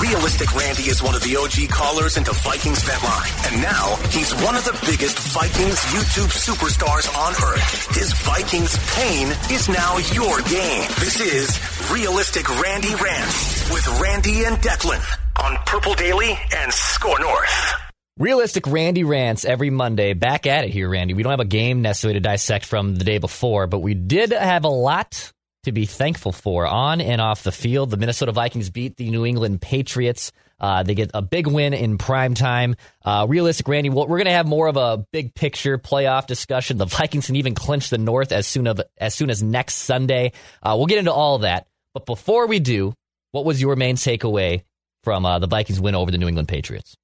Realistic Randy is one of the OG callers into Vikings Vent Line. And now he's one of the biggest Vikings YouTube superstars on earth. His Vikings pain is now your game. This is Realistic Randy Rants with Randy and Declan on Purple Daily and Score North. Realistic Randy rants every Monday. Back at it here, Randy. We don't have a game necessarily to dissect from the day before, but we did have a lot to be thankful for on and off the field. The Minnesota Vikings beat the New England Patriots. Uh, they get a big win in prime time. Uh, realistic, Randy, we're going to have more of a big picture playoff discussion. The Vikings can even clinch the North as soon of as soon as next Sunday. Uh, we'll get into all that. But before we do, what was your main takeaway from uh, the Vikings win over the New England Patriots?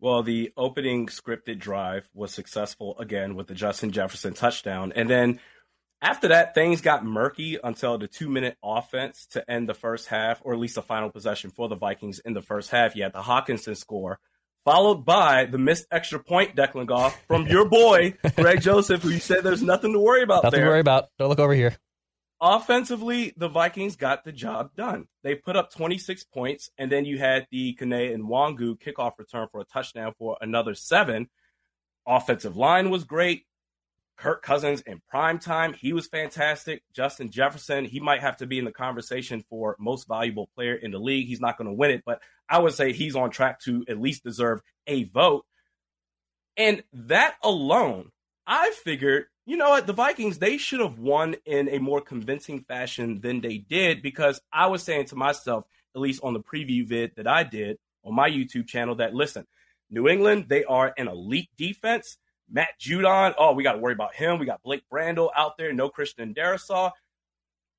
Well, the opening scripted drive was successful again with the Justin Jefferson touchdown, and then after that, things got murky until the two minute offense to end the first half, or at least the final possession for the Vikings in the first half. You had the Hockenson score, followed by the missed extra point, Declan Goff, from your boy, Greg Joseph, who you said there's nothing to worry about Nothing there. to worry about. Don't look over here. Offensively, the Vikings got the job done. They put up 26 points, and then you had the Kene Nwangwu kickoff return for a touchdown for another seven. Offensive line was great. Kirk Cousins in prime time, he was fantastic. Justin Jefferson, he might have to be in the conversation for most valuable player in the league. He's not going to win it, but I would say he's on track to at least deserve a vote. And that alone, I figured, you know what, the Vikings, they should have won in a more convincing fashion than they did because I was saying to myself, at least on the preview vid that I did on my YouTube channel, that listen, New England, they are an elite defense Matt Judon, oh, we got to worry about him. We got Blake Brandel out there, no Christian Darrisaw.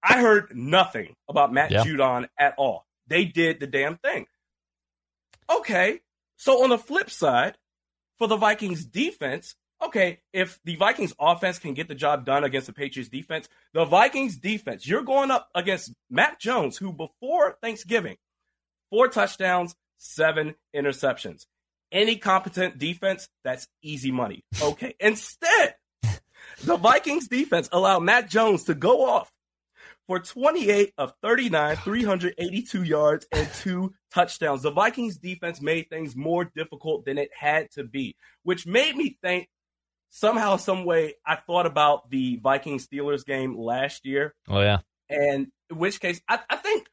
I heard nothing about Matt yeah. Judon at all. They did the damn thing. Okay, so on the flip side, for the Vikings defense, okay, if the Vikings offense can get the job done against the Patriots defense, the Vikings defense, you're going up against Mac Jones, who before Thanksgiving, four touchdowns, seven interceptions any competent defense, that's easy money. Okay. Instead, the Vikings defense allowed Mac Jones to go off for 28 of 39, 382 yards and two touchdowns. The Vikings defense made things more difficult than it had to be, which made me think somehow, some way, I thought about the Vikings Steelers game last year. Oh, yeah. And in which case, I, I think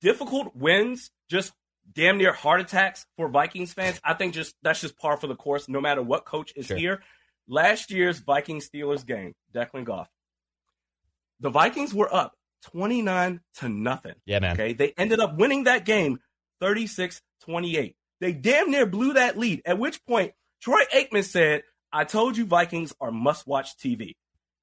difficult wins just damn near heart attacks for Vikings fans. I think just that's just par for the course, no matter what coach is sure. here. Last year's Vikings Steelers game, Declan Goff. The Vikings were up 29 to nothing. Yeah, man. Okay. They ended up winning that game 36 28. They damn near blew that lead, at which point Troy Aikman said, I told you Vikings are must watch TV.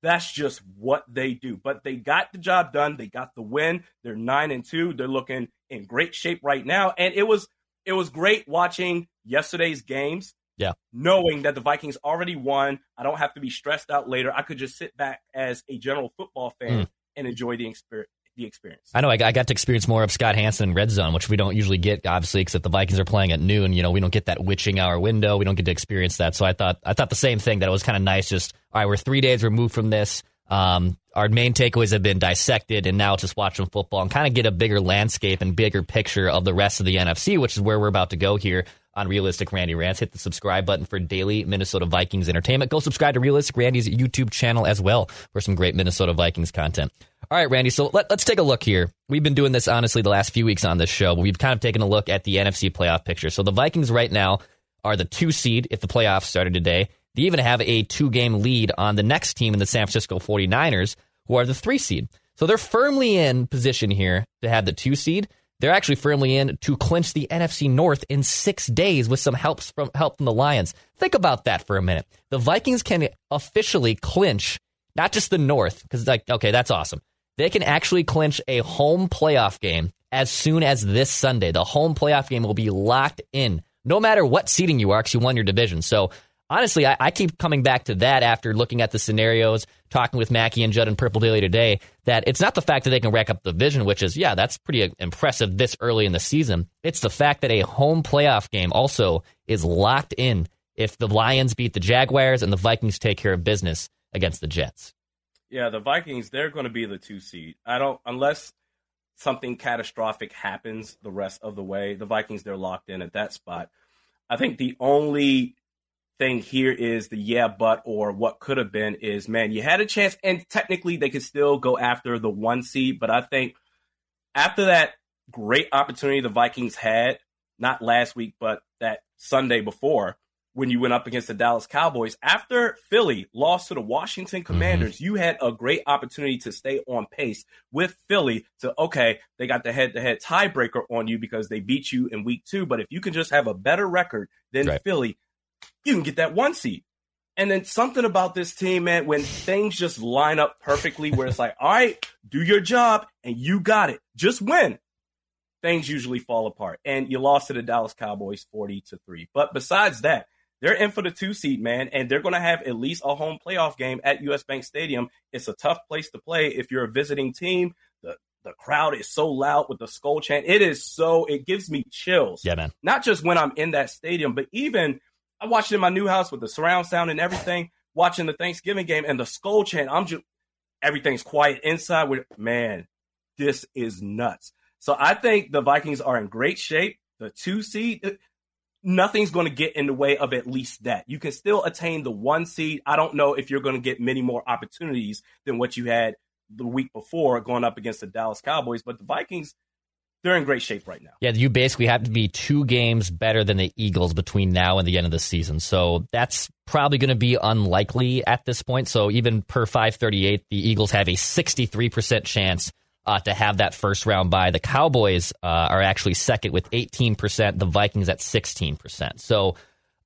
That's just what they do. But they got the job done. They got the win. They're nine and two. They're looking in great shape right now. And it was it was great watching yesterday's games. Yeah. Knowing that the Vikings already won. I don't have to be stressed out later. I could just sit back as a general football fan mm. and enjoy the experience the experience. I know I got to experience more of Scott Hanson in red zone, which we don't usually get, obviously, except the Vikings are playing at noon. You know, we don't get that witching hour window. We don't get to experience that. So I thought I thought the same thing that it was kind of nice. Just all right, we're three days removed from this. Um, our main takeaways have been dissected, and now just watching football and kind of get a bigger landscape and bigger picture of the rest of the NFC, which is where we're about to go here on Realistic Randy Rants. Hit the subscribe button for daily Minnesota Vikings entertainment. Go subscribe to Realistic Randy's YouTube channel as well for some great Minnesota Vikings content. All right, Randy. So let, us take a look here. We've been doing this honestly the last few weeks on this show, but we've kind of taken a look at the NFC playoff picture. So the Vikings right now are the two seed if the playoffs started today. They even have a two game lead on the next team in the San Francisco 49ers, who are the three seed. So they're firmly in position here to have the two seed. They're actually firmly in to clinch the NFC North in six days with some helps from help from the Lions. Think about that for a minute. The Vikings can officially clinch not just the North, because like, okay, that's awesome. They can actually clinch a home playoff game as soon as this Sunday. The home playoff game will be locked in, no matter what seeding you are, because you won your division. So honestly, I, I, keep coming back to that after looking at the scenarios, talking with Mackey and Judd and Purple Daily today, that it's not the fact that they can rack up the division, which is, yeah, that's pretty uh, impressive this early in the season. It's the fact that a home playoff game also is locked in if the Lions beat the Jaguars and the Vikings take care of business against the Jets. Yeah, the Vikings, they're going to be the two seed. I don't, unless something catastrophic happens the rest of the way, the Vikings, they're locked in at that spot. I think the only thing here is the yeah, but or what could have been is man, you had a chance, and technically they could still go after the one seed. But I think after that great opportunity the Vikings had, not last week, but that Sunday before, when you went up against the Dallas Cowboys, after Philly lost to the Washington mm-hmm. Commanders, mm-hmm. you had a great opportunity to stay on pace with Philly to, okay, they got the head to head tiebreaker on you because they beat you in week two. But if you can just have a better record than right. Philly, you can get that one seed. And then something about this team, man, when things just line up perfectly, where it's like, all right, do your job and you got it. Just win. Things usually fall apart. And you lost to the Dallas Cowboys 40 to 3. But besides that, they're in for the two seed, man, and they're going to have at least a home playoff game at US Bank Stadium. It's a tough place to play if you're a visiting team. The the crowd is so loud with the skull chant. It is so it gives me chills. Yeah, man. Not just when I'm in that stadium, but even I watched it in my new house with the surround sound and everything, watching the Thanksgiving game and the skull chant. I'm just everything's quiet inside. With man, this is nuts. So I think the Vikings are in great shape. The two seed, uh, nothing's going to get in the way of at least that. You can still attain the one seed. I don't know if you're going to get many more opportunities than what you had the week before going up against the Dallas Cowboys, but the Vikings they're in great shape right now. Yeah, you basically have to be two games better than the Eagles between now and the end of the season. So that's probably going to be unlikely at this point. So even per 538, the Eagles have a 63% chance uh, to have that first round bye. The Cowboys uh, are actually second with 18%, the Vikings at 16%. So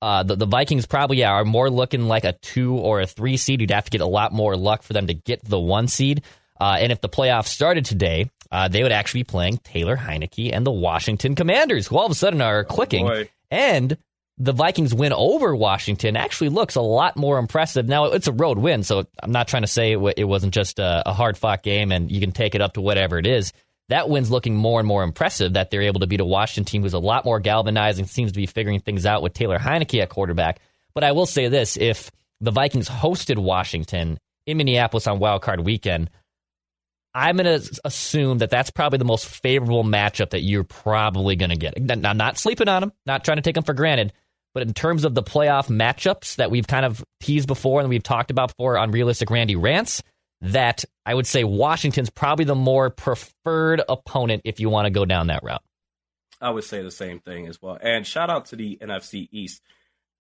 uh, the, the Vikings probably yeah, are more looking like a two or a three seed. You'd have to get a lot more luck for them to get the one seed. Uh, and if the playoffs started today, uh, they would actually be playing Taylor Heinicke and the Washington Commanders, who all of a sudden are oh, clicking. And the Vikings win over Washington actually looks a lot more impressive. Now, it's a road win, so I'm not trying to say it, it wasn't just a, a hard fought game and you can take it up to whatever it is. That win's looking more and more impressive that they're able to beat a Washington team who's a lot more galvanizing, seems to be figuring things out with Taylor Heinicke at quarterback. But I will say this if the Vikings hosted Washington in Minneapolis on Wild Card weekend, I'm going to assume that that's probably the most favorable matchup that you're probably going to get. I'm not sleeping on them, not trying to take them for granted, but in terms of the playoff matchups that we've kind of teased before and we've talked about before on Realistic Randy Rants, that I would say Washington's probably the more preferred opponent if you want to go down that route. I would say the same thing as well. And shout out to the NFC East.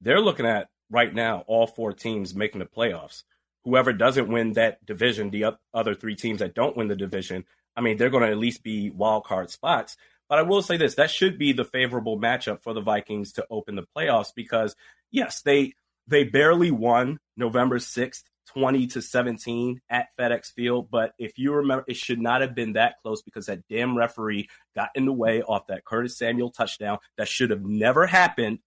They're looking at right now all four teams making the playoffs whoever doesn't win that division, the other three teams that don't win the division, I mean, they're going to at least be wild card spots. But I will say this: that should be the favorable matchup for the Vikings to open the playoffs because yes, they they barely won November sixth, twenty to seventeen at FedEx Field. But if you remember, it should not have been that close because that damn referee got in the way off that Curtis Samuel touchdown that should have never happened.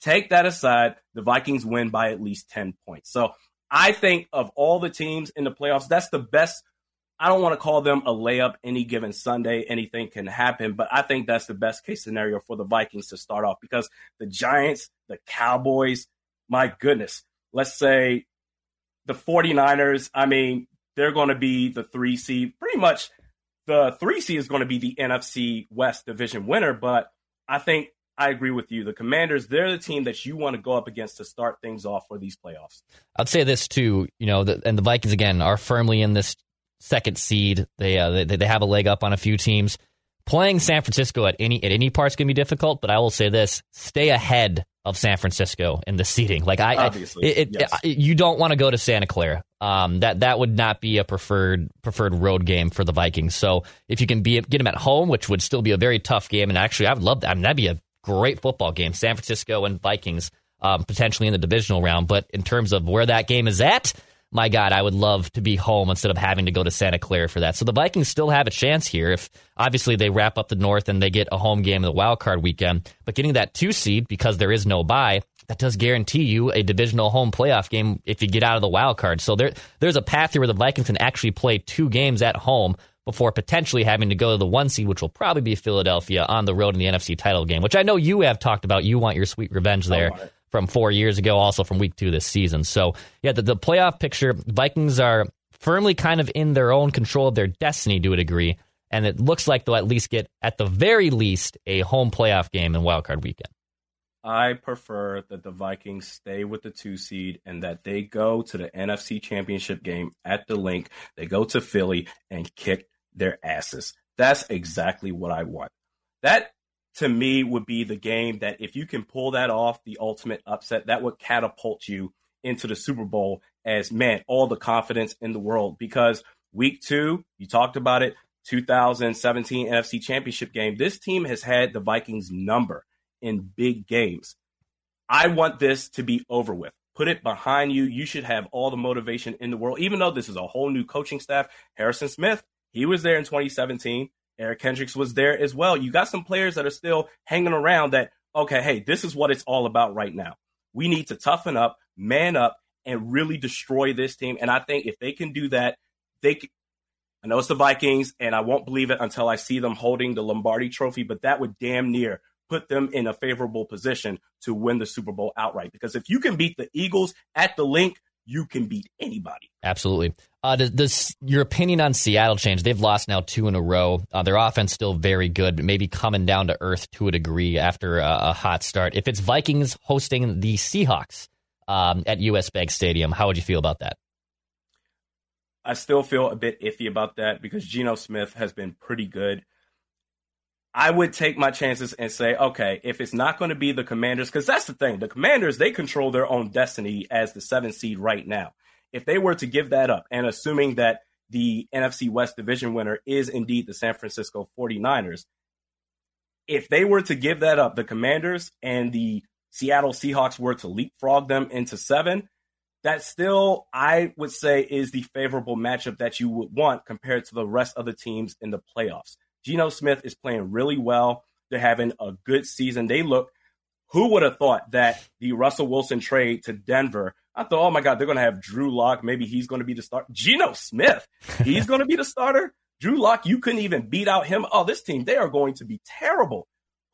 Take that aside, the Vikings win by at least ten points. So I think of all the teams in the playoffs, that's the best. I don't want to call them a layup any given Sunday. Anything can happen, but I think that's the best case scenario for the Vikings to start off because the Giants, the Cowboys, my goodness, let's say the 49ers, I mean, they're going to be the three seed. Pretty much the three seed is going to be the NFC West division winner, but I think I agree with you. The Commanders, they're the team that you want to go up against to start things off for these playoffs. I'd say this too, you know, the, and the Vikings again are firmly in this second seed. They, uh, they they have a leg up on a few teams. Playing San Francisco at any at any part is going to be difficult, but I will say this: stay ahead of San Francisco in the seating. Like I, Obviously, it, it, yes. it- you don't want to go to Santa Clara. Um, that that would not be a preferred preferred road game for the Vikings. So if you can be get them at home, which would still be a very tough game, and actually I would love that. I mean, that'd be a great football game. San Francisco and Vikings um, potentially in the divisional round. But in terms of where that game is at, my God, I would love to be home instead of having to go to Santa Clara for that. So the Vikings still have a chance here if obviously they wrap up the North and they get a home game in the wild card weekend. But getting that two seed because there is no bye, that does guarantee you a divisional home playoff game if you get out of the wild card. So there there's a path here where the Vikings can actually play two games at home before potentially having to go to the one seed, which will probably be Philadelphia on the road in the NFC title game, which I know you have talked about. You want your sweet revenge there from four years ago, also from week two this season. So, yeah, the, the playoff picture, Vikings are firmly kind of in their own control of their destiny to a degree. And it looks like they'll at least get, at the very least, a home playoff game in wildcard weekend. I prefer that the Vikings stay with the two seed and that they go to the NFC championship game at the Linc. They go to Philly and kick their asses. That's exactly what I want. That to me would be the game that if you can pull that off, the ultimate upset, that would catapult you into the Super Bowl as man, all the confidence in the world. Because week two, you talked about it, 2017 NFC championship game. This team has had the Vikings number in big games. I want this to be over with. Put it behind you. You should have all the motivation in the world, even though this is a whole new coaching staff. Harrison Smith, he was there in 2017. Eric Kendricks was there as well. You got some players that are still hanging around that, okay, hey, this is what it's all about right now. We need to toughen up, man up, and really destroy this team. And I think if they can do that, they I know it's the Vikings, and I won't believe it until I see them holding the Lombardi trophy, but that would damn near put them in a favorable position to win the Super Bowl outright. Because if you can beat the Eagles at the Linc, you can beat anybody. Absolutely. Uh, does, does your opinion on Seattle change? They've lost now two in a row. Uh, their offense still very good, but maybe coming down to earth to a degree after a, a hot start. If it's Vikings hosting the Seahawks um, at US Bank Stadium, how would you feel about that? I still feel a bit iffy about that because Geno Smith has been pretty good. I would take my chances and say, okay, if it's not going to be the Commanders, because that's the thing, the Commanders they control their own destiny as the seventh seed right now. If they were to give that up, and assuming that the NFC West division winner is indeed the San Francisco 49ers, if they were to give that up, the Commanders and the Seattle Seahawks were to leapfrog them into seven, that still, I would say, is the favorable matchup that you would want compared to the rest of the teams in the playoffs. Geno Smith is playing really well. They're having a good season. They look, who would have thought that the Russell Wilson trade to Denver? I thought, oh my God, they're going to have Drew Lock. Maybe he's going to be the starter. Geno Smith, he's going to be the starter. Drew Lock, you couldn't even beat out him. Oh, this team, they are going to be terrible.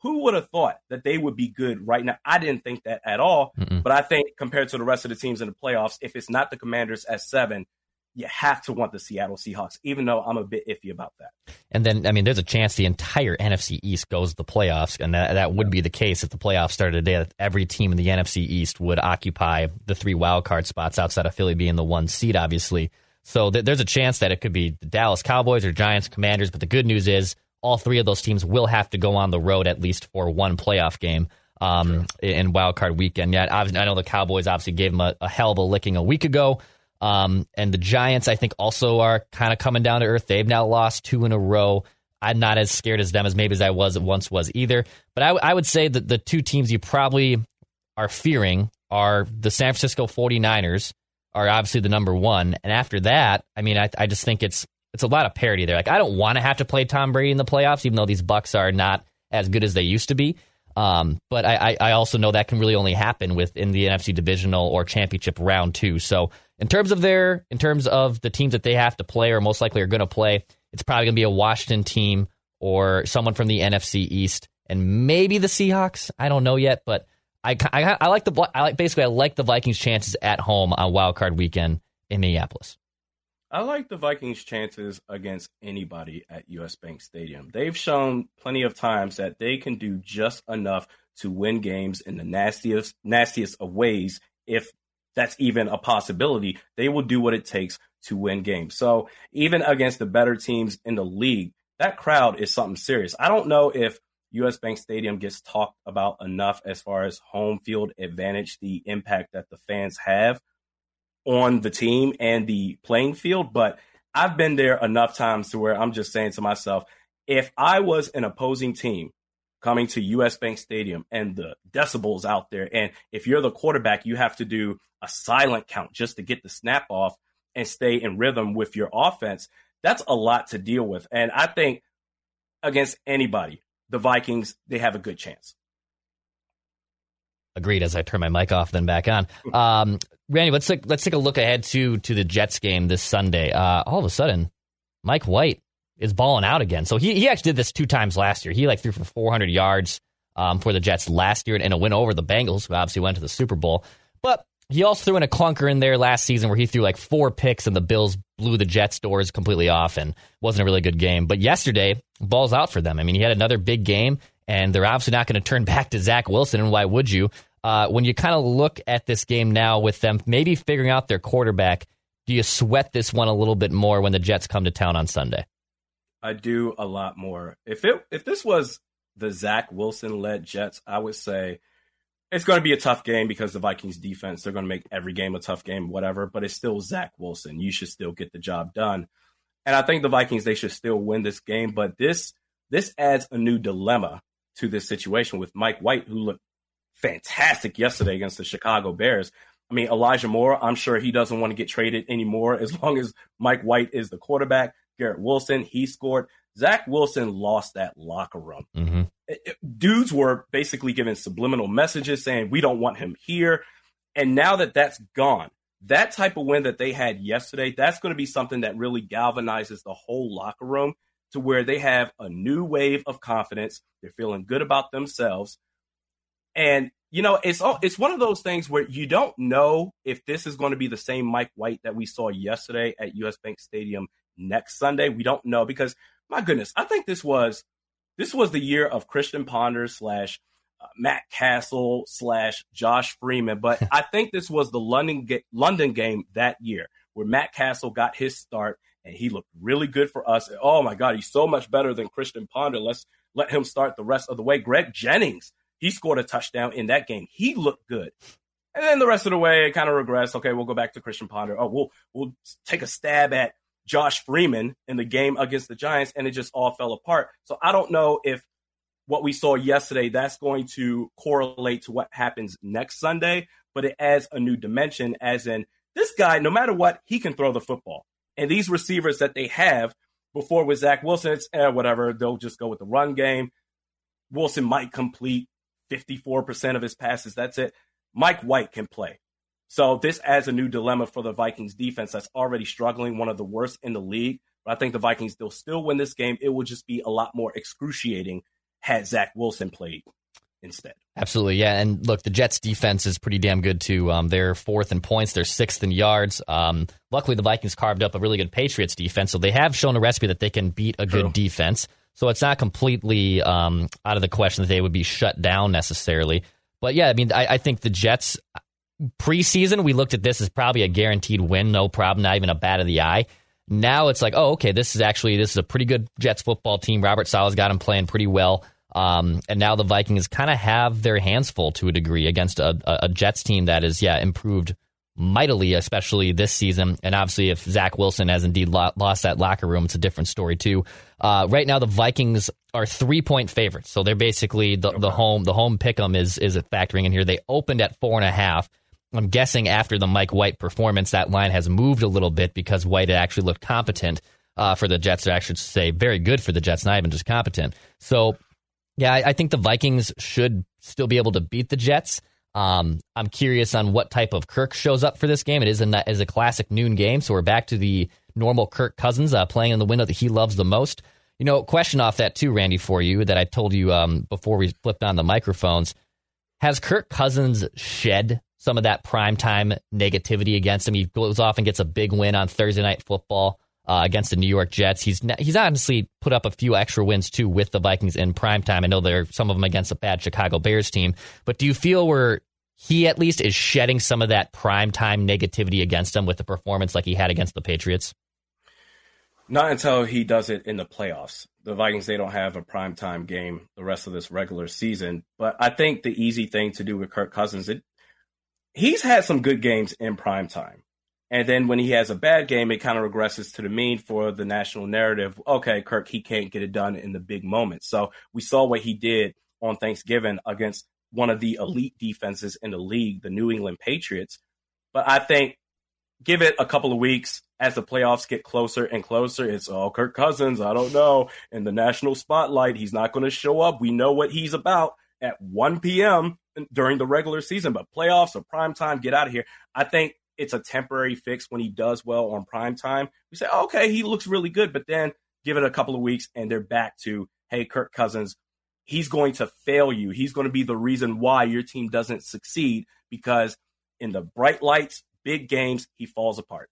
Who would have thought that they would be good right now? I didn't think that at all. Mm-mm. But I think compared to the rest of the teams in the playoffs, if it's not the Commanders at seven, you have to want the Seattle Seahawks, even though I'm a bit iffy about that. And then, I mean, there's a chance the entire NFC East goes to the playoffs, and that, that would be the case if the playoffs started today. That every team in the NFC East would occupy the three wild card spots outside of Philly being the one seed, obviously. So th- there's a chance that it could be the Dallas Cowboys or Giants, Commanders. But the good news is all three of those teams will have to go on the road at least for one playoff game um, in wild card weekend. Yet, obviously, I know the Cowboys obviously gave them a, a hell of a licking a week ago. Um, and the Giants, I think, also are kind of coming down to earth. They've now lost two in a row. I'm not as scared as them as maybe as I was once was either. But I, I would say that the two teams you probably are fearing are the San Francisco 49ers are obviously the number one. And after that, I mean, I, I just think it's it's a lot of parity there. Like I don't want to have to play Tom Brady in the playoffs, even though these Bucs are not as good as they used to be. Um, but I, I, I also know that can really only happen within the NFC divisional or championship round two. So in terms of their, in terms of the teams that they have to play or most likely are going to play, it's probably going to be a Washington team or someone from the NFC East and maybe the Seahawks. I don't know yet, but I, I, I like the I like basically I like the Vikings' chances at home on Wild Card Weekend in Minneapolis. I like the Vikings' chances against anybody at US Bank Stadium. They've shown plenty of times that they can do just enough to win games in the nastiest nastiest of ways if that's even a possibility. They will do what it takes to win games. So even against the better teams in the league, that crowd is something serious. I don't know if US Bank Stadium gets talked about enough as far as home field advantage, the impact that the fans have on the team and the playing field. But I've been there enough times to where I'm just saying to myself, if I was an opposing team coming to US Bank Stadium and the decibels out there, and if you're the quarterback, you have to do a silent count just to get the snap off and stay in rhythm with your offense. That's a lot to deal with. And I think against anybody, the Vikings, they have a good chance. Agreed. As I turn my mic off, then back on. Um, Randy, let's take, let's take a look ahead to to the Jets game this Sunday. Uh, all of a sudden, Mike White is balling out again. So he he actually did this two times last year. He like threw for 400 yards um, for the Jets last year and a win over the Bengals, who obviously went to the Super Bowl. But he also threw in a clunker in there last season where he threw like four picks and the Bills blew the Jets' doors completely off and wasn't a really good game. But yesterday, balls out for them. I mean, he had another big game, and they're obviously not going to turn back to Zach Wilson. And why would you? Uh, when you kind of look at this game now with them maybe figuring out their quarterback, do you sweat this one a little bit more when the Jets come to town on Sunday? I do a lot more. If it if this was the Zach Wilson led Jets, I would say it's going to be a tough game because the Vikings defense, they're going to make every game a tough game, whatever, but it's still Zach Wilson. You should still get the job done. And I think the Vikings, they should still win this game, but this, this adds a new dilemma to this situation with Mike White, who looked fantastic yesterday against the Chicago Bears. I mean, Elijah Moore, I'm sure he doesn't want to get traded anymore as long as Mike White is the quarterback. Garrett Wilson, he scored. Zach Wilson lost that locker room. Mm-hmm. It, it, dudes were basically giving subliminal messages saying, we don't want him here. And now that that's gone, that type of win that they had yesterday, that's going to be something that really galvanizes the whole locker room to where they have a new wave of confidence. They're feeling good about themselves. And you know, it's all, it's one of those things where you don't know if this is going to be the same Mike White that we saw yesterday at US Bank Stadium next Sunday. We don't know because my goodness, I think this was this was the year of Christian Ponder slash uh, Matt Cassel slash Josh Freeman, but I think this was the London ga- London game that year where Matt Cassel got his start and he looked really good for us. Oh my God, he's so much better than Christian Ponder. Let's let him start the rest of the way. Greg Jennings, he scored a touchdown in that game. He looked good. And then the rest of the way, it kind of regressed. Okay, we'll go back to Christian Ponder. Oh, we'll we'll take a stab at Josh Freeman in the game against the Giants, and it just all fell apart. So I don't know if what we saw yesterday that's going to correlate to what happens next Sunday, but it adds a new dimension. As in, this guy, no matter what, he can throw the football. And these receivers that they have before with Zach Wilson, it's eh, whatever. They'll just go with the run game. Wilson might complete 54% of his passes. That's it. Mike White can play. So this adds a new dilemma for the Vikings defense that's already struggling, one of the worst in the league. But I think the Vikings will still win this game. It will just be a lot more excruciating had Zach Wilson played instead. Absolutely, yeah. And look, the Jets' defense is pretty damn good too. Um, they're fourth in points, they're sixth in yards. Um, luckily, the Vikings carved up a really good Patriots defense, so they have shown a recipe that they can beat a True. good defense. So it's not completely um, out of the question that they would be shut down necessarily. But yeah, I mean, I, I think the Jets preseason, we looked at this as probably a guaranteed win, no problem, not even a bat of the eye. Now it's like, oh, okay, this is actually this is a pretty good Jets football team. Robert Saleh's got him playing pretty well. Um, and now the Vikings kind of have their hands full to a degree against a, a, Jets team that is, yeah, improved mightily, especially this season. And obviously, if Zach Wilson has indeed lo- lost that locker room, it's a different story too. Uh, right now, the Vikings are three point favorites, so they're basically the, the home the home pick'em is is a factoring in here. They opened at four and a half. I'm guessing after the Mike White performance, that line has moved a little bit because White actually looked competent uh, for the Jets. Or I should say, very good for the Jets, not even just competent. So, yeah, I, I think the Vikings should still be able to beat the Jets. Um, I'm curious on what type of Kirk shows up for this game. It is a, is a classic noon game, so we're back to the normal Kirk Cousins uh, playing in the window that he loves the most. You know, question off that too, Randy, for you that I told you um, before we flipped on the microphones. Has Kirk Cousins shed some of that primetime negativity against him. He goes off and gets a big win on Thursday Night Football uh, against the New York Jets. He's he's honestly put up a few extra wins too with the Vikings in primetime. I know there are some of them against a bad Chicago Bears team, but do you feel we're he at least is shedding some of that prime time negativity against him with the performance like he had against the Patriots? Not until he does it in the playoffs. The Vikings, they don't have a prime time game the rest of this regular season. But I think the easy thing to do with Kirk Cousins, it, he's had some good games in prime time. And then when he has a bad game, it kind of regresses to the mean for the national narrative. Okay, Kirk, he can't get it done in the big moments. So we saw what he did on Thanksgiving against one of the elite defenses in the league, the New England Patriots. But I think give it a couple of weeks as the playoffs get closer and closer. It's all Kirk Cousins. I don't know. In the national spotlight, he's not going to show up. We know what he's about at 1 p.m. during the regular season, but playoffs or prime time, get out of here. I think it's a temporary fix when he does well on prime time. We say, oh, okay, he looks really good, but then give it a couple of weeks and they're back to, hey, Kirk Cousins, he's going to fail you. He's going to be the reason why your team doesn't succeed because in the bright lights, big games, he falls apart.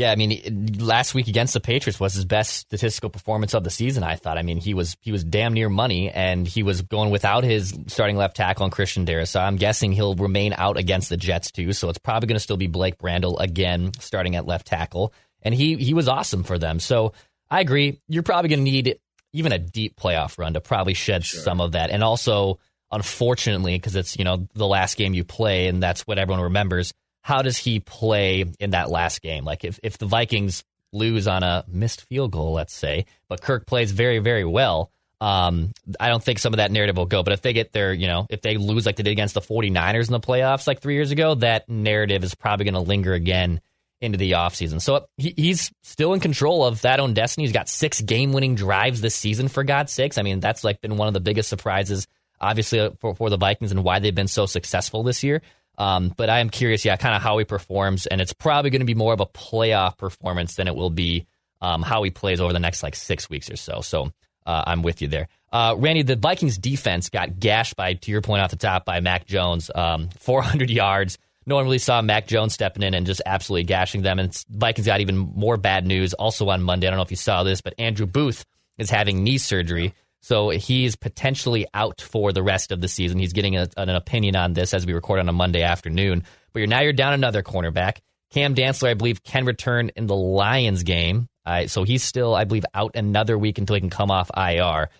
Yeah, I mean, last week against the Patriots was his best statistical performance of the season. I thought. I mean, he was he was damn near money, and he was going without his starting left tackle on Christian So I'm guessing he'll remain out against the Jets too. So it's probably going to still be Blake Brandel again starting at left tackle, and he he was awesome for them. So I agree. You're probably going to need even a deep playoff run to probably shed sure. some of that, and also unfortunately because it's you know the last game you play, and that's what everyone remembers how does he play in that last game? Like if, if the Vikings lose on a missed field goal, let's say, but Kirk plays very, very well, um, I don't think some of that narrative will go. But if they get their, you know, if they lose like they did against the 49ers in the playoffs like three years ago, that narrative is probably going to linger again into the offseason. So he, he's still in control of that own destiny. He's got six game winning drives this season, for God's sakes. I mean, that's like been one of the biggest surprises, obviously, for, for the Vikings and why they've been so successful this year. Um, but I am curious, yeah, kind of how he performs, and it's probably going to be more of a playoff performance than it will be um, how he plays over the next like six weeks or so. So uh, I'm with you there. Uh, Randy, the Vikings defense got gashed by, to your point off the top, by Mac Jones, um, 400 yards. No one really saw Mac Jones stepping in and just absolutely gashing them. And Vikings got even more bad news also on Monday. I don't know if you saw this, but Andrew Booth is having knee surgery. So he's potentially out for the rest of the season. He's getting a, an opinion on this as we record on a Monday afternoon. But you're now you're down another cornerback. Cam Dantzler, I believe, can return in the Lions game. Uh, so he's still, I believe, out another week until he can come off IR.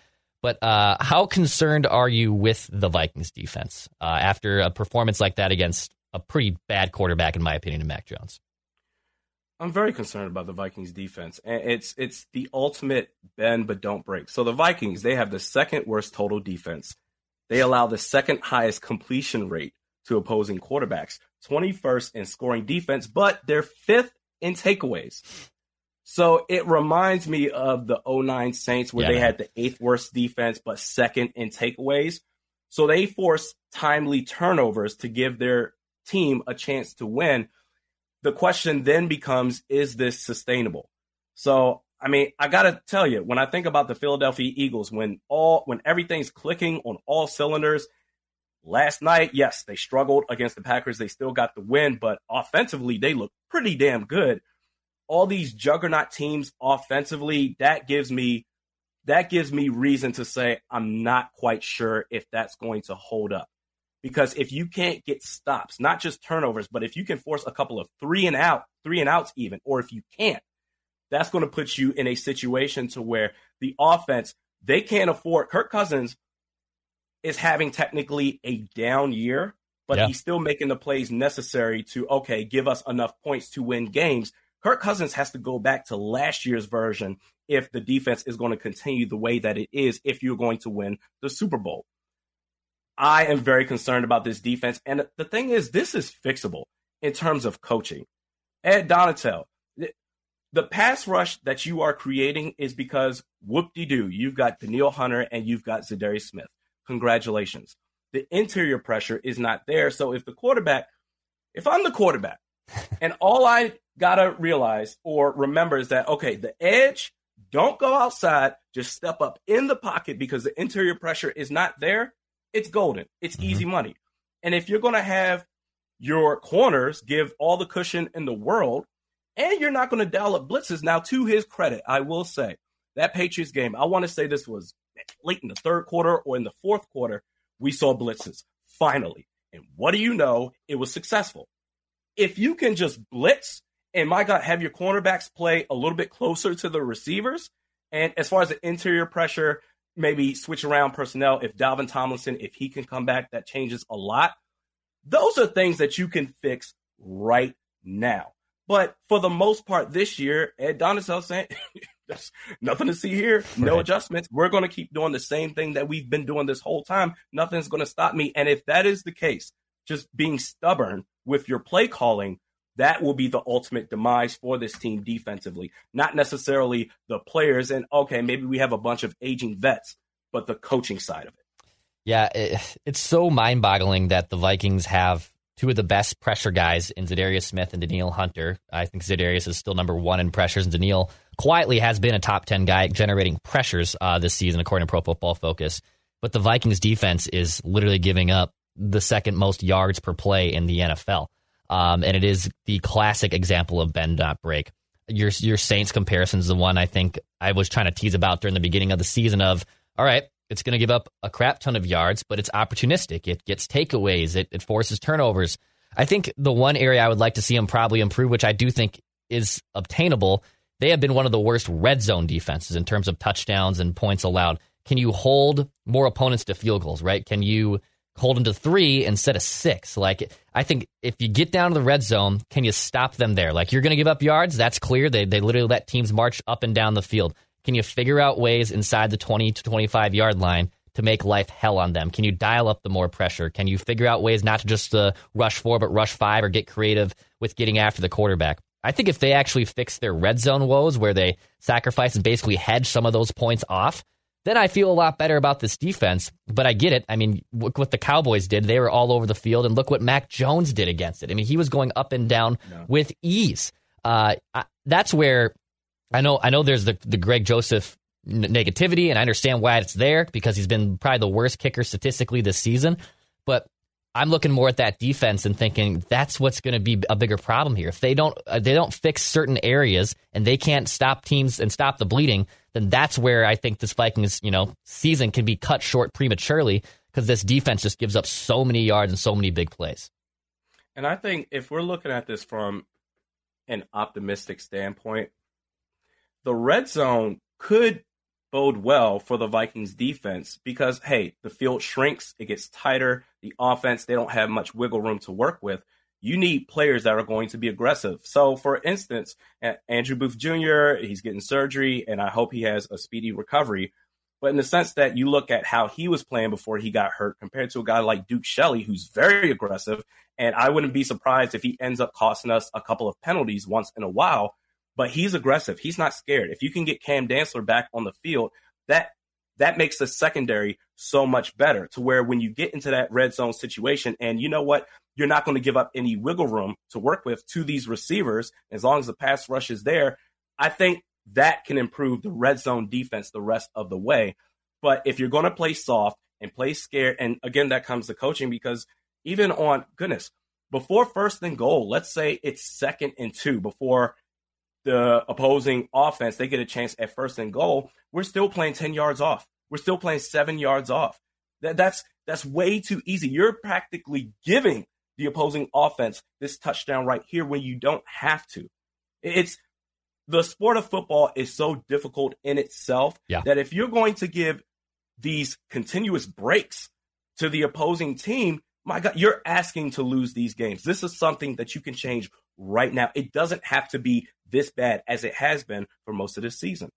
But uh, how concerned are you with the Vikings defense uh, after a performance like that against a pretty bad quarterback, in my opinion, in Mac Jones? I'm very concerned about the Vikings defense. And it's it's the ultimate bend but don't break. So the Vikings, they have the second worst total defense. They allow the second highest completion rate to opposing quarterbacks, 21st in scoring defense, but they're fifth in takeaways. So it reminds me of the 09 Saints where yeah. they had the eighth worst defense, but second in takeaways. So they force timely turnovers to give their team a chance to win the question then becomes is this sustainable? So, I mean, I got to tell you, when I think about the Philadelphia Eagles, when all when everything's clicking on all cylinders, last night, yes, they struggled against the Packers. They still got the win, but offensively, they look pretty damn good. All these juggernaut teams offensively, that gives me that gives me reason to say I'm not quite sure if that's going to hold up. Because if you can't get stops, not just turnovers, but if you can force a couple of three and out, three and outs even, or if you can't, that's going to put you in a situation to where the offense, they can't afford Kirk Cousins is having technically a down year, but yeah. he's still making the plays necessary to okay, give us enough points to win games. Kirk Cousins has to go back to last year's version if the defense is going to continue the way that it is if you're going to win the Super Bowl. I am very concerned about this defense. And the thing is, this is fixable in terms of coaching. Ed Donatell, the pass rush that you are creating is because whoop de doo, you've got Danielle Hunter and you've got Za'Darius Smith. Congratulations. The interior pressure is not there. So if the quarterback, if I'm the quarterback, and all I gotta realize or remember is that okay, the edge, don't go outside, just step up in the pocket because the interior pressure is not there it's golden. It's mm-hmm. easy money. And if you're going to have your corners give all the cushion in the world, and you're not going to dial up blitzes. Now, to his credit, I will say that Patriots game, I want to say this was late in the third quarter or in the fourth quarter, we saw blitzes finally. And what do you know? It was successful. If you can just blitz and my God, have your cornerbacks play a little bit closer to the receivers. And as far as the interior pressure, maybe switch around personnel. If Dalvin Tomlinson, if he can come back, that changes a lot. Those are things that you can fix right now. But for the most part this year, Ed Donatell saying there's nothing to see here, no right. adjustments. We're going to keep doing the same thing that we've been doing this whole time. Nothing's going to stop me. And if that is the case, just being stubborn with your play calling, that will be the ultimate demise for this team defensively, not necessarily the players. And okay, maybe we have a bunch of aging vets, but the coaching side of it. Yeah, it, it's so mind boggling that the Vikings have two of the best pressure guys in Za'Darius Smith and Danielle Hunter. I think Za'Darius is still number one in pressures, and Danielle quietly has been a top 10 guy generating pressures uh, this season, according to Pro Football Focus. But the Vikings defense is literally giving up the second most yards per play in the NFL. Um, and it is the classic example of bend not break. Your your Saints comparison is the one I think I was trying to tease about during the beginning of the season. Of all right, it's going to give up a crap ton of yards, but it's opportunistic. It gets takeaways. It, it forces turnovers. I think the one area I would like to see them probably improve, which I do think is obtainable, they have been one of the worst red zone defenses in terms of touchdowns and points allowed. Can you hold more opponents to field goals, right? Can you hold them to three instead of six? Like, I think if you get down to the red zone, can you stop them there? Like, you're going to give up yards. That's clear. They, they literally let teams march up and down the field. Can you figure out ways inside the 20 to 25 yard line to make life hell on them? Can you dial up the more pressure? Can you figure out ways not to just uh, rush four, but rush five or get creative with getting after the quarterback? I think if they actually fix their red zone woes where they sacrifice and basically hedge some of those points off, then I feel a lot better about this defense. But I get it. I mean, look what the Cowboys did. They were all over the field, and look what Mac Jones did against it. I mean, he was going up and down no. with ease. Uh, I, that's where I know I know there's the the Greg Joseph negativity, and I understand why it's there because he's been probably the worst kicker statistically this season. But I'm looking more at that defense and thinking that's what's going to be a bigger problem here. If they don't uh, they don't fix certain areas and they can't stop teams and stop the bleeding, then that's where I think this Vikings you know season can be cut short prematurely because this defense just gives up so many yards and so many big plays. And I think if we're looking at this from an optimistic standpoint, the red zone could bode well for the Vikings defense because, hey, the field shrinks, it gets tighter. The offense, they don't have much wiggle room to work with. You need players that are going to be aggressive. So, for instance, Andrew Booth Jr., he's getting surgery, and I hope he has a speedy recovery. But in the sense that you look at how he was playing before he got hurt compared to a guy like Duke Shelley, who's very aggressive, and I wouldn't be surprised if he ends up costing us a couple of penalties once in a while but he's aggressive. He's not scared. If you can get Cam Dantzler back on the field, that that makes the secondary so much better to where when you get into that red zone situation and you know what you're not going to give up any wiggle room to work with to these receivers as long as the pass rush is there i think that can improve the red zone defense the rest of the way but if you're going to play soft and play scared and again that comes to coaching because even on goodness before first and goal let's say it's second and two before the opposing offense, they get a chance at first and goal, we're still playing 10 yards off. We're still playing seven yards off. That, that's that's way too easy. You're practically giving the opposing offense this touchdown right here when you don't have to. It's the sport of football is so difficult in itself yeah. that if you're going to give these continuous breaks to the opposing team, my God, you're asking to lose these games. This is something that you can change right now. It doesn't have to be this bad as it has been for most of this season.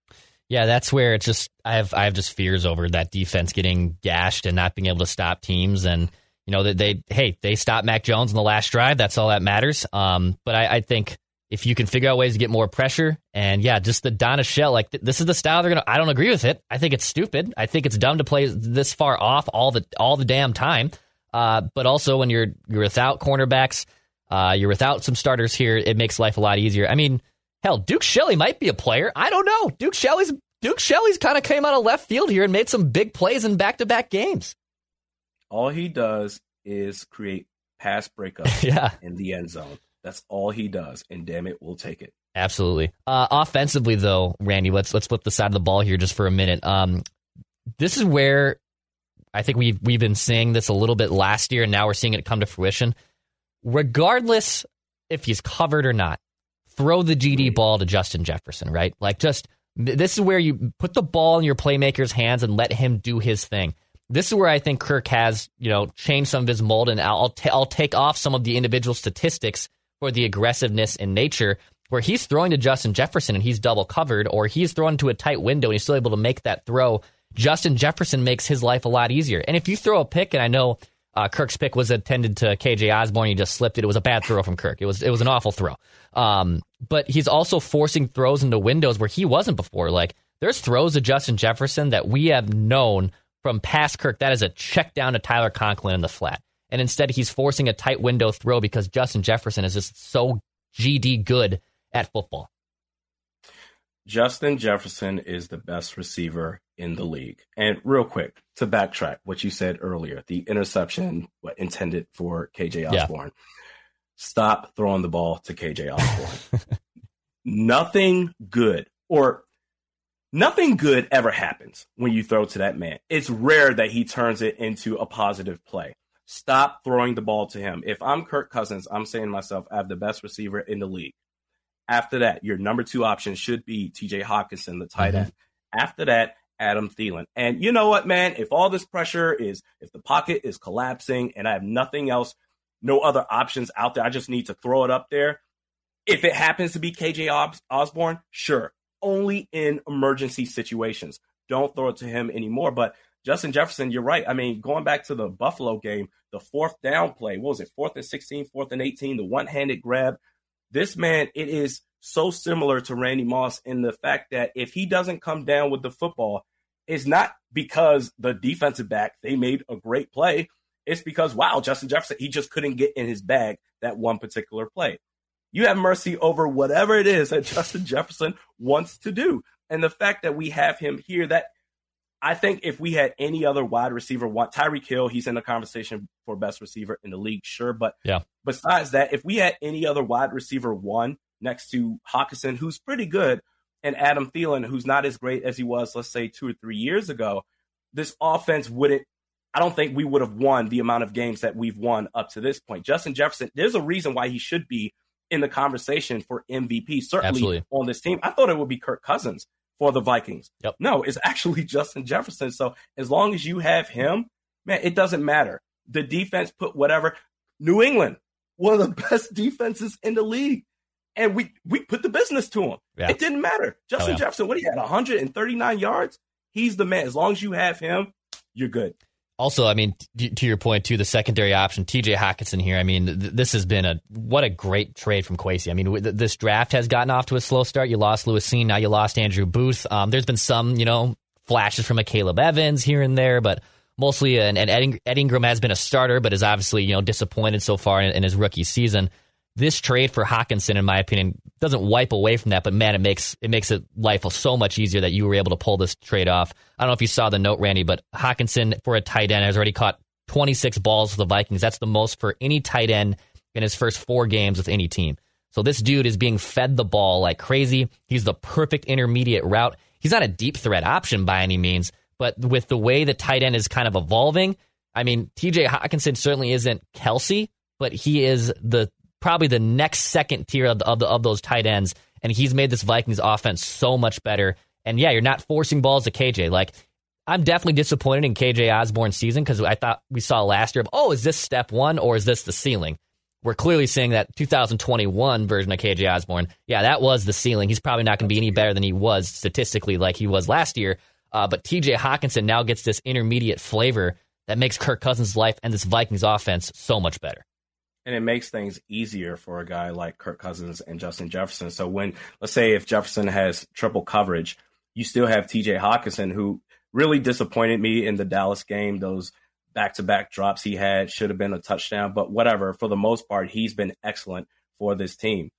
Yeah, that's where it's just I have I have just fears over that defense getting gashed and not being able to stop teams and you know that they, they hey they stopped Mac Jones in the last drive that's all that matters. Um, but I, I think if you can figure out ways to get more pressure and yeah, just the Donatell like th- this is the style they're gonna. I don't agree with it. I think it's stupid. I think it's dumb to play this far off all the all the damn time. Uh, but also when you're you're without cornerbacks, uh, you're without some starters here, it makes life a lot easier. I mean Hell, Duke Shelley might be a player. I don't know. Duke Shelley's Duke Shelley's kind of came out of left field here and made some big plays in back to back games. All he does is create pass breakups yeah. in the end zone. That's all he does, and damn it, we'll take it. Absolutely. Uh, offensively, though, Randy, let's let's flip the side of the ball here just for a minute. Um, this is where I think we've we've been seeing this a little bit last year, and now we're seeing it come to fruition. Regardless if he's covered or not, throw the GD ball to Justin Jefferson, right? Like just this is where you put the ball in your playmaker's hands and let him do his thing. This is where I think Kirk has, you know, changed some of his mold, and I'll t- I'll take off some of the individual statistics for the aggressiveness in nature, where he's throwing to Justin Jefferson and he's double covered, or he's throwing to a tight window and he's still able to make that throw. Justin Jefferson makes his life a lot easier. And if you throw a pick, and I know uh, Kirk's pick was intended to KJ Osborn. He just slipped it. It was a bad throw from Kirk. It was it was an awful throw. Um, but he's also forcing throws into windows where he wasn't before. Like there's throws to Justin Jefferson that we have known from past Kirk. That is a check down to Tyler Conklin in the flat. And instead, he's forcing a tight window throw because Justin Jefferson is just so GD good at football. Justin Jefferson is the best receiver in the league. And real quick, to backtrack what you said earlier, the interception what, intended for KJ Osborn. Yeah. Stop throwing the ball to KJ Osborn. nothing good or nothing good ever happens when you throw to that man. It's rare that he turns it into a positive play. Stop throwing the ball to him. If I'm Kirk Cousins, I'm saying to myself, I have the best receiver in the league. After that, your number two option should be TJ Hockenson, the tight mm-hmm. end. After that, Adam Thielen. And you know what, man? If all this pressure is, if the pocket is collapsing and I have nothing else, no other options out there, I just need to throw it up there. If it happens to be KJ Os- Osborn, sure. Only in emergency situations. Don't throw it to him anymore. But Justin Jefferson, you're right. I mean, going back to the Buffalo game, the fourth down play, what was it? Fourth and 16, fourth and 18, the one handed grab. This man, it is so similar to Randy Moss in the fact that if he doesn't come down with the football, it's not because the defensive back they made a great play. It's because wow, Justin Jefferson he just couldn't get in his bag that one particular play. You have mercy over whatever it is that Justin Jefferson wants to do, and the fact that we have him here that I think if we had any other wide receiver, want Tyreek Hill, he's in the conversation for best receiver in the league, sure. But yeah. besides that, if we had any other wide receiver one next to Hockenson, who's pretty good, and Adam Thielen, who's not as great as he was, let's say, two or three years ago, this offense wouldn't. I don't think we would have won the amount of games that we've won up to this point. Justin Jefferson, there's a reason why he should be in the conversation for MVP, certainly Absolutely. on this team. I thought it would be Kirk Cousins for the Vikings. Yep. No, it's actually Justin Jefferson. So as long as you have him, man, it doesn't matter. The defense put whatever. New England, one of the best defenses in the league and we we put the business to him. Yeah. It didn't matter. Oh, Justin yeah. Jefferson, what he had, 139 yards. He's the man. As long as you have him, you're good. Also, I mean, to your point too, the secondary option, T.J. Hockenson here. I mean, th- this has been a what a great trade from Kwesi. I mean, w- th- this draft has gotten off to a slow start. You lost Lewis Cine, now you lost Andrew Booth. Um, there's been some, you know, flashes from Akayleb Evans here and there, but mostly, and, and Ed Ingram has been a starter, but is obviously you know disappointed so far in, in his rookie season this trade for Hockenson, in my opinion, doesn't wipe away from that, but man, it makes it makes it life so much easier that you were able to pull this trade off. I don't know if you saw the note, Randy, but Hockenson for a tight end has already caught 26 balls for the Vikings. That's the most for any tight end in his first four games with any team. So this dude is being fed the ball like crazy. He's the perfect intermediate route. He's not a deep threat option by any means, but with the way the tight end is kind of evolving, I mean, TJ Hockenson certainly isn't Kelce, but he is the probably the next second tier of, the, of, the, of those tight ends, and he's made this Vikings offense so much better. And yeah, you're not forcing balls to KJ. Like, I'm definitely disappointed in KJ Osborn's season because I thought we saw last year, of, oh, is this step one or is this the ceiling? We're clearly seeing that 2021 version of KJ Osborn. Yeah, that was the ceiling. He's probably not going to be any better than he was statistically, like he was last year. Uh, but TJ Hockenson now gets this intermediate flavor that makes Kirk Cousins' life and this Vikings offense so much better and it makes things easier for a guy like Kirk Cousins and Justin Jefferson. So when let's say if Jefferson has triple coverage, you still have TJ Hockenson who really disappointed me in the Dallas game. Those back-to-back drops he had should have been a touchdown, but whatever. For the most part, he's been excellent for this team.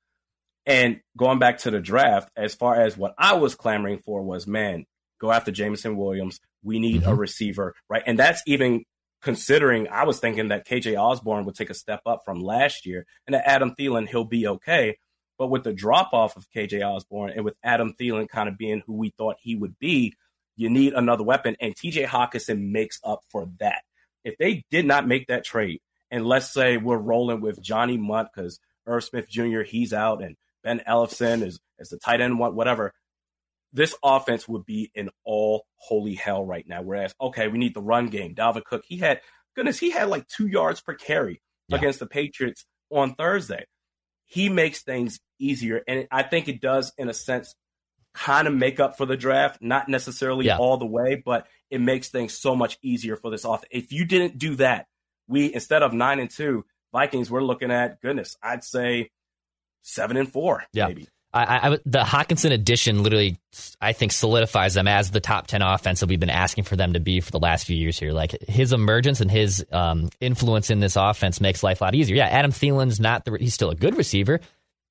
And going back to the draft, as far as what I was clamoring for was, man, go after Jameson Williams. We need mm-hmm. a receiver, right? And that's even considering I was thinking that KJ Osborn would take a step up from last year and that Adam Thielen, he'll be okay. But with the drop off of KJ Osborn and with Adam Thielen kind of being who we thought he would be, You need another weapon, and TJ Hockenson makes up for that. If they did not make that trade, and let's say we're rolling with Johnny Mundt because Irv Smith Jr. he's out, and Ben Ellefson is is the tight end whatever. This offense would be in all holy hell right now. Whereas, okay, we need the run game. Dalvin Cook, he had goodness, he had like two yards per carry yeah. against the Patriots on Thursday. He makes things easier, and I think it does, in a sense, kind of make up for the draft. Not necessarily yeah. all the way, but it makes things so much easier for this offense. If you didn't do that, we instead of nine and two Vikings, we're looking at goodness, I'd say seven and four, yeah. maybe. I, I, the Hockenson addition literally, I think, solidifies them as the top 10 offense that we've been asking for them to be for the last few years here. Like his emergence and his um, influence in this offense makes life a lot easier. Yeah, Adam Thielen's not the, he's still a good receiver.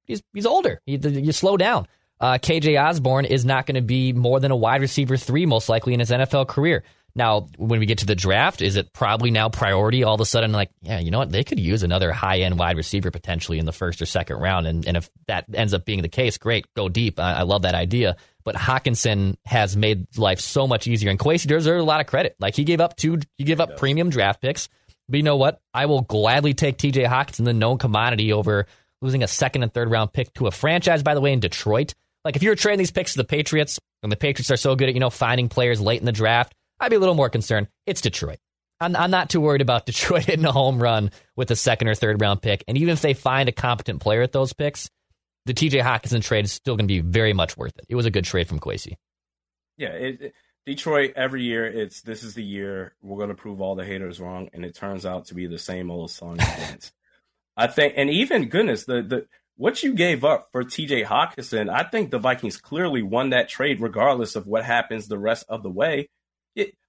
He's, he's older. He, you slow down. Uh, KJ Osborn is not going to be more than a wide receiver three, most likely in his NFL career. Now, when we get to the draft, is it probably now priority all of a sudden? Like, yeah, you know what? They could use another high end wide receiver potentially in the first or second round. And, and if that ends up being the case, great, go deep. I, I love that idea. But Hockenson has made life so much easier. And Kwesi deserves a lot of credit. Like, he gave up two, he gave up premium draft picks. But you know what? I will gladly take TJ Hockenson, the known commodity, over losing a second and third round pick to a franchise, by the way, in Detroit. Like, if you're trading these picks to the Patriots, and the Patriots are so good at, you know, finding players late in the draft, I'd be a little more concerned. It's Detroit. I'm, I'm not too worried about Detroit hitting a home run with a second or third round pick. And even if they find a competent player at those picks, the TJ Hockenson trade is still going to be very much worth it. It was a good trade from Kwesi. Yeah, it, it, Detroit every year it's this is the year we're going to prove all the haters wrong, and it turns out to be the same old song dance. I think, and even goodness, the the what you gave up for TJ Hockenson, I think the Vikings clearly won that trade, regardless of what happens the rest of the way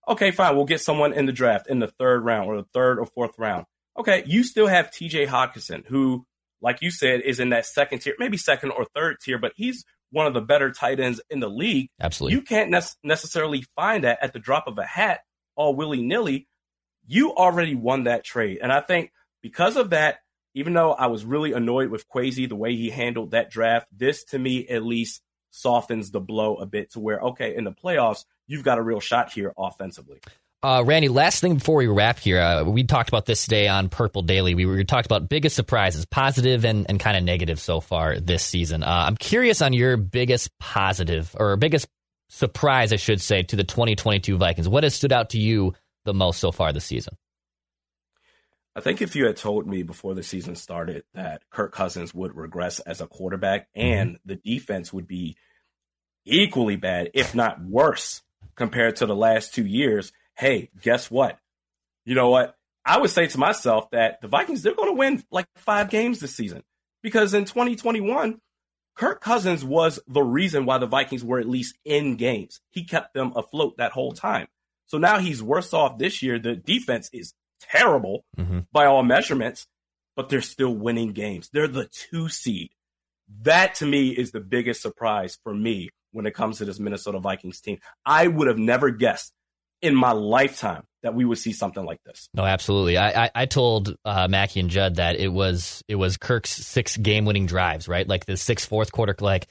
okay, fine, we'll get someone in the draft in the third round or the third or fourth round. Okay, you still have TJ Hockenson, who, like you said, is in that second tier, maybe second or third tier, but he's one of the better tight ends in the league. Absolutely. You can't ne- necessarily find that at the drop of a hat, all willy nilly. You already won that trade. And I think because of that, even though I was really annoyed with Kwesi, the way he handled that draft, this to me at least softens the blow a bit to where, okay, in the playoffs, you've got a real shot here offensively. Uh, Randy, last thing before we wrap here, uh, we talked about this today on Purple Daily. We, were talked about biggest surprises, positive and, and kind of negative so far this season. Uh, I'm curious on your biggest positive or biggest surprise, I should say, to the 2022 Vikings. What has stood out to you the most so far this season? I think if you had told me before the season started that Kirk Cousins would regress as a quarterback mm-hmm. and the defense would be equally bad, if not worse, compared to the last two years, hey, guess what? You know what? I would say to myself that the Vikings, they're going to win like five games this season because in 2021, Kirk Cousins was the reason why the Vikings were at least in games. He kept them afloat that whole time. So now he's worse off this year. The defense is terrible mm-hmm. by all measurements, but they're still winning games. They're the two seed. That to me is the biggest surprise for me when it comes to this Minnesota Vikings team. I would have never guessed in my lifetime that we would see something like this. No, absolutely. I I, I told uh, Mackey and Judd that it was it was Kirk's six game winning drives, right? Like the six fourth quarter. Like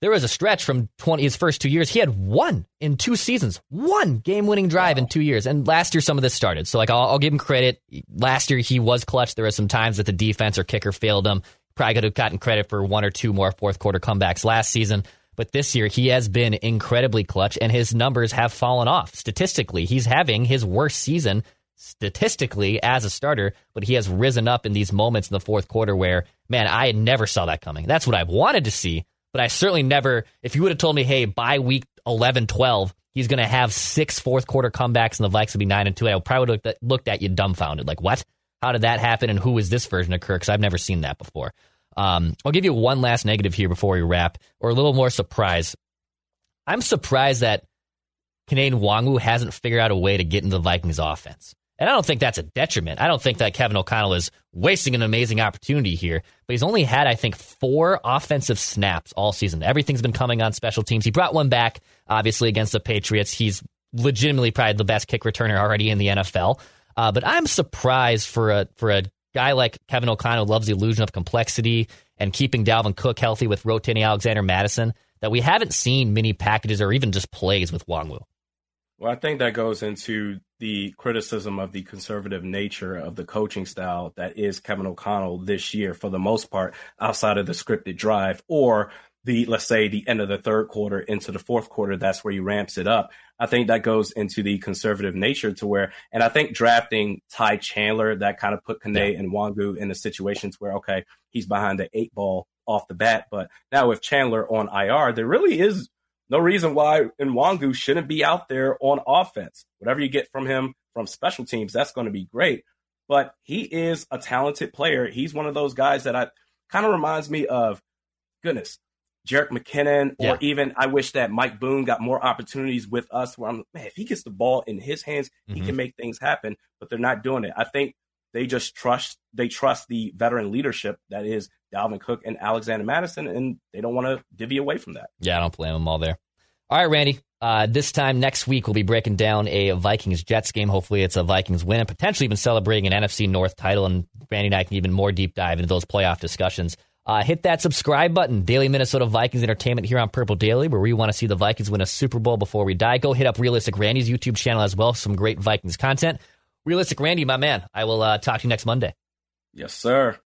there was a stretch from twenty his first two years. He had one in two seasons, one game winning drive wow. in two years. And last year some of this started. So like I'll, I'll give him credit. Last year he was clutch. There were some times that the defense or kicker failed him. Probably could have gotten credit for one or two more fourth quarter comebacks last season. But this year, he has been incredibly clutch, and his numbers have fallen off. Statistically, he's having his worst season statistically as a starter, but he has risen up in these moments in the fourth quarter where, man, I never saw that coming. That's what I wanted to see, but I certainly never, if you would have told me, hey, by week 11, 12, he's going to have six fourth quarter comebacks and the Vikes will be 9 and 2, I probably would have looked at you dumbfounded. Like, what? How did that happen? And who is this version of Kirk? Because I've never seen that before. Um, I'll give you one last negative here before we wrap, or a little more surprise. I'm surprised that Kene Nwangwu hasn't figured out a way to get into the Vikings offense. And I don't think that's a detriment. I don't think that Kevin O'Connell is wasting an amazing opportunity here, but he's only had, I think, four offensive snaps all season. Everything's been coming on special teams. He brought one back, obviously, against the Patriots. He's legitimately probably the best kick returner already in the NFL. Uh, but I'm surprised for a for a guy like Kevin O'Connell loves the illusion of complexity and keeping Dalvin Cook healthy with rotating Alexander Mattison that we haven't seen many packages or even just plays with Nwangwu. Well, I think that goes into the criticism of the conservative nature of the coaching style that is Kevin O'Connell this year, for the most part, outside of the scripted drive or the, let's say, the end of the third quarter into the fourth quarter. That's where he ramps it up. I think that goes into the conservative nature to where, and I think drafting Ty Chandler, that kind of put Kene yeah. Nwangwu in the situations where, okay, he's behind the eight ball off the bat. But now with Chandler on IR, there really is no reason why Nwangwu shouldn't be out there on offense. Whatever you get from him from special teams, that's going to be great. But he is a talented player. He's one of those guys that I kind of reminds me of, goodness, Jerick McKinnon, or yeah. even I wish that Mike Boone got more opportunities with us. Where I'm, man, if he gets the ball in his hands, mm-hmm. he can make things happen. But they're not doing it. I think they just trust they trust the veteran leadership that is Dalvin Cook and Alexander Mattison, and they don't want to divvy away from that. Yeah, I don't blame them all there. All right, Randy. Uh, this time next week, we'll be breaking down a Vikings Jets game. Hopefully, it's a Vikings win and potentially even celebrating an NFC North title. And Randy and I can even more deep dive into those playoff discussions. Uh, hit that subscribe button, Daily Minnesota Vikings Entertainment here on Purple Daily, where we want to see the Vikings win a Super Bowl before we die. Go hit up Realistic Randy's YouTube channel as well. Some great Vikings content. Realistic Randy, my man. I will uh, talk to you next Monday. Yes, sir.